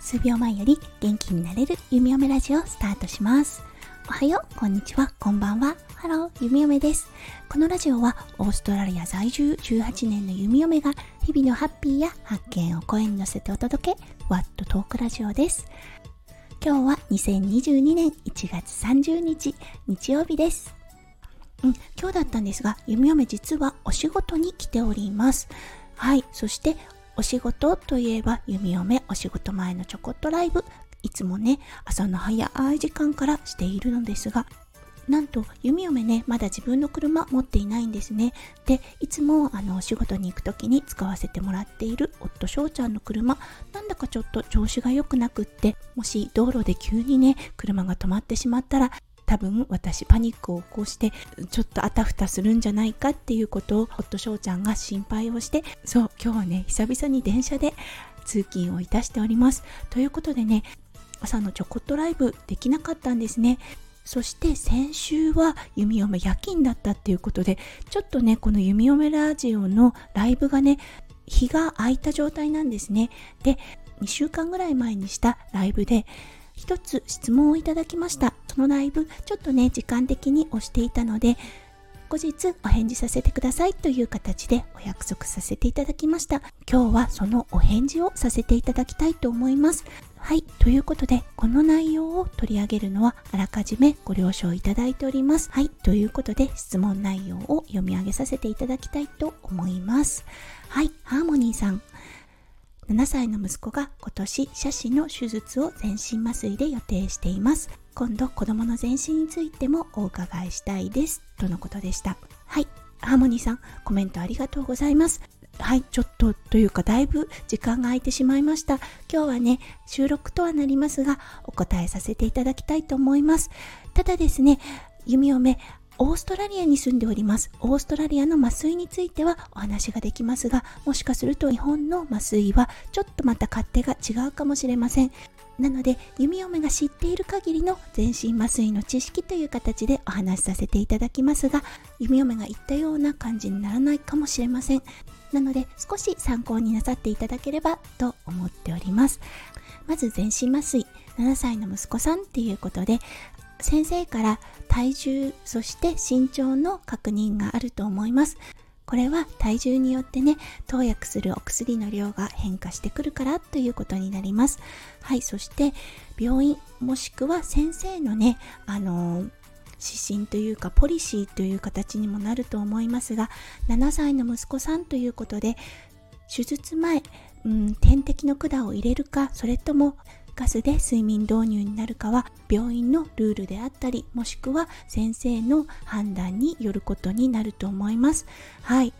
数秒前より元気になれる弓嫁ラジオスタートします。おはよう、こんにちは、こんばんは。 Hello、弓嫁です。このラジオはオーストラリア在住18年の弓嫁が日々のハッピーや発見を声に乗せてお届け、ワットトークラジオです。今日は2022年1月30日、日曜日です。うん、今日だったんですが、弓嫁実はお仕事に来ております。はい、そしてお仕事といえば弓嫁お仕事前のちょこっとライブ。いつもね朝の早い時間からしているのですがなんと弓嫁ねまだ自分の車持っていないんですね。でいつもあのお仕事に行く時に使わせてもらっている夫翔ちゃんの車。なんだかちょっと調子が良くなくってもし道路で急にね車が止まってしまったら多分私パニックを起こしてちょっとあたふたするんじゃないかっていうことを夫翔ちゃんが心配をしてそう今日はね久々に電車で通勤をいたしております。ということでね朝のちょこっとライブできなかったんですね。そして先週は弓嫁夜勤だったっていうことでちょっとねこの弓嫁ラジオのライブがね日が空いた状態なんですね。で2週間ぐらい前にしたライブで一つ質問をいただきました。そのライブ、ちょっとね、時間的に押していたので、後日お返事させてくださいという形でお約束させていただきました。今日はそのお返事をさせていただきたいと思います。はい、ということで、この内容を取り上げるのはあらかじめご了承いただいております。はい、ということで質問内容を読み上げさせていただきたいと思います。はい、ハーモニーさん。7歳の息子が今年斜視の手術を全身麻酔で予定しています。今度子供の全身についてもお伺いしたいです。とのことでした。はい。ハーモニーさん、コメントありがとうございます。はい、ちょっとというかだいぶ時間が空いてしまいました。今日はね、収録とはなりますが、お答えさせていただきたいと思います。ただですね、弓嫁、オーストラリアに住んでおります。オーストラリアの麻酔についてはお話ができますが、もしかすると日本の麻酔はちょっとまた勝手が違うかもしれません。なので、弓嫁が知っている限りの全身麻酔の知識という形でお話しさせていただきますが、弓嫁が言ったような感じにならないかもしれません。なので、少し参考になさっていただければと思っております。まず全身麻酔、7歳の息子さんっていうことで、先生から体重そして身長の確認があると思います。これは体重によってね投薬するお薬の量が変化してくるからということになります。はいそして病院もしくは先生のねあのー指針というかポリシーという形にもなると思いますが7歳の息子さんということで手術前、うん、点滴の管を入れるかそれともガスで睡眠導入になるかは病院のルールであったりもしくは先生の判断によることになると思います。はい。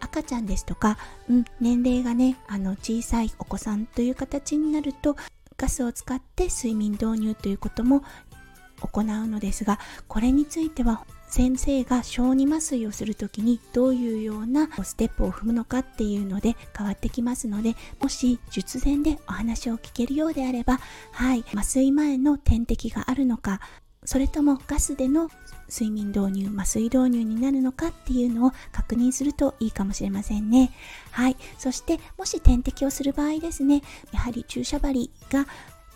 赤ちゃんですとか、うん、年齢がねあの小さいお子さんという形になるとガスを使って睡眠導入ということも行うのですがこれについては先生が小児麻酔をする時にどういうようなステップを踏むのかっていうので変わってきますのでもし術前でお話を聞けるようであればはい。麻酔前の点滴があるのかそれともガスでの睡眠導入麻酔導入になるのかっていうのを確認するといいかもしれませんね。はい。そしてもし点滴をする場合ですねやはり注射針が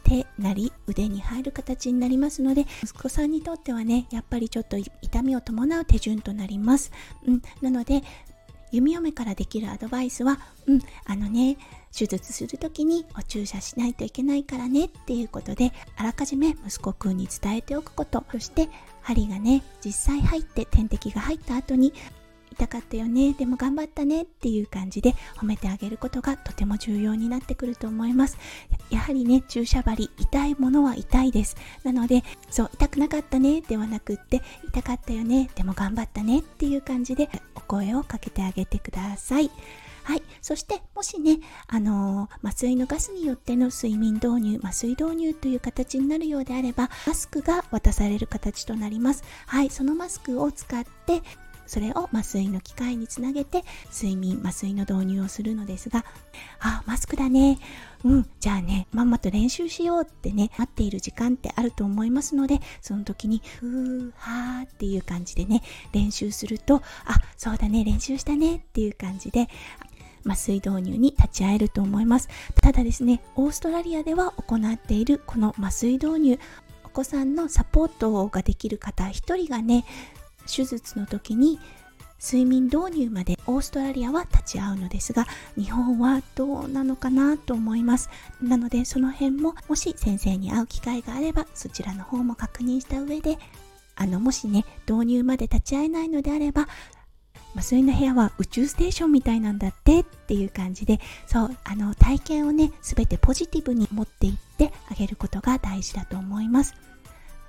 手なり腕に入る形になりますので息子さんにとってはねやっぱりちょっと痛みを伴う手順となります、うん、なので弓嫁からできるアドバイスは、うん、あのね、手術する時にお注射しないといけないからねっていうことで、あらかじめ息子くんに伝えておくこと、そして針がね、実際入って点滴が入った後に痛かったよねでも頑張ったねっていう感じで褒めてあげることがとても重要になってくると思いますやはりね注射針痛いものは痛いですなのでそう痛くなかったねではなくって痛かったよねでも頑張ったねっていう感じでお声をかけてあげてくださいはい。そして、もしね、あのー、麻酔のガスによっての睡眠導入、麻酔導入という形になるようであれば、マスクが渡される形となります。はい。そのマスクを使って、それを麻酔の機械につなげて睡眠麻酔の導入をするのですがあマスクだね。うんじゃあねまんまと練習しようってね待っている時間ってあると思いますのでその時にふーはーっていう感じでね練習するとあそうだね練習したねっていう感じで麻酔導入に立ち会えると思います。ただですねオーストラリアでは行っているこの麻酔導入お子さんのサポートができる方1人がね手術の時に睡眠導入までオーストラリアは立ち会うのですが日本はどうなのかなと思います。なのでその辺ももし先生に会う機会があればそちらの方も確認した上であのもしね導入まで立ち会えないのであれば麻酔の部屋は宇宙ステーションみたいなんだってっていう感じでそうあの体験をね全てポジティブに持っていってあげることが大事だと思います。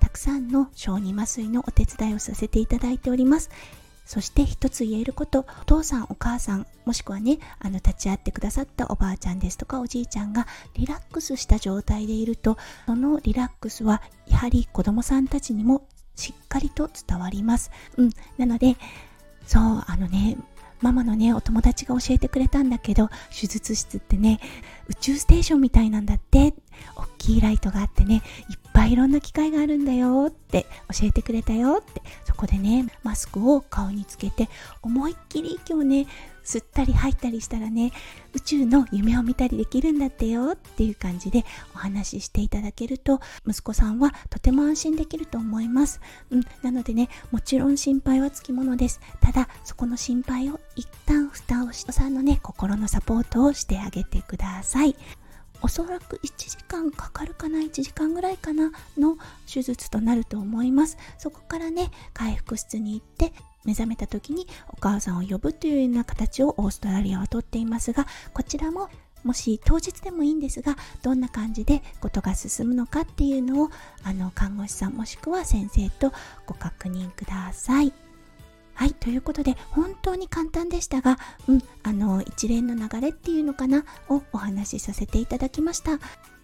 たくさんの小児麻酔のお手伝いをさせていただいておりますそして一つ言えること、お父さん、お母さん、もしくはね、あの、立ち会ってくださったおばあちゃんですとかおじいちゃんがリラックスした状態でいると、そのリラックスは、やはり子供さんたちにもしっかりと伝わります。うん。なので、そう、あのね、ママのね、お友達が教えてくれたんだけど、手術室ってね、宇宙ステーションみたいなんだって、大きいライトがあってね、いっぱいいろんな機械があるんだよって教えてくれたよって、そこでね、マスクを顔につけて、思いっきり今日ね、吸ったり吐いたりしたらね宇宙の夢を見たりできるんだってよっていう感じでお話ししていただけると息子さんはとても安心できると思います、うん、なのでねもちろん心配はつきものです。ただそこの心配を一旦蓋をしさんのね心のサポートをしてあげてください。おそらく1時間かかるかな1時間ぐらいかなの手術となると思います。そこからね回復室に行って目覚めた時にお母さんを呼ぶというような形をオーストラリアはとっていますがこちらももし当日でもいいんですがどんな感じでことが進むのかっていうのをあの看護師さんもしくは先生とご確認ください。はい、ということで本当に簡単でしたが、うん、あの一連の流れっていうのかなをお話しさせていただきました。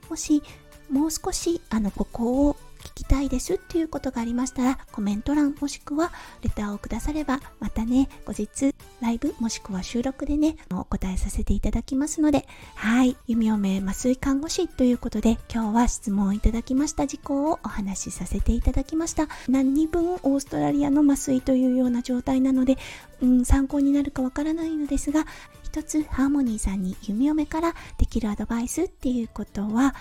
もしもう少しあのここを聞きたいですっていうことがありましたらコメント欄もしくはレターをくださればまたね後日ライブもしくは収録でねお答えさせていただきますのではい弓嫁麻酔看護師ということで今日は質問をいただきました事項をお話しさせていただきました。何分オーストラリアの麻酔というような状態なので、うん、参考になるかわからないのですが一つハーモニーさんに弓嫁からできるアドバイスっていうことは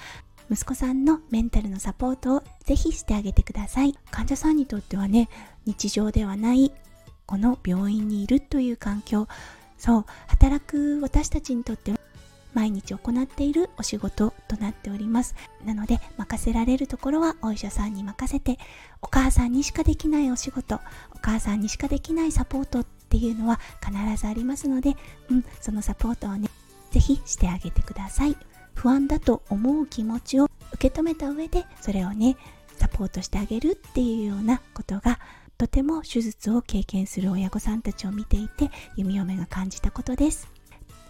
息子さんのメンタルのサポートをぜひしてあげてください。患者さんにとってはね日常ではないこの病院にいるという環境。そう働く私たちにとっては毎日行っているお仕事となっております。なので任せられるところはお医者さんに任せてお母さんにしかできないお仕事お母さんにしかできないサポートっていうのは必ずありますので、うん、そのサポートをねぜひしてあげてください。不安だと思う気持ちを受け止めた上でそれをねサポートしてあげるっていうようなことがとても手術を経験する親御さんたちを見ていて弓嫁が感じたことです。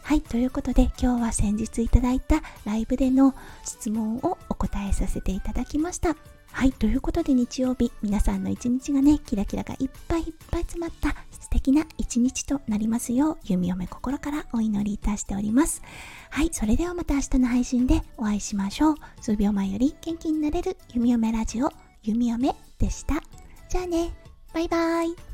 はいということで今日は先日いただいたライブでの質問をお答えさせていただきました。はい、ということで日曜日、皆さんの一日がね、キラキラがいっぱいいっぱい詰まった素敵な一日となりますよう、弓嫁心からお祈りいたしております。はい、それではまた明日の配信でお会いしましょう。数秒前より元気になれる弓嫁ラジオ、弓嫁でした。じゃあね、バイバイ。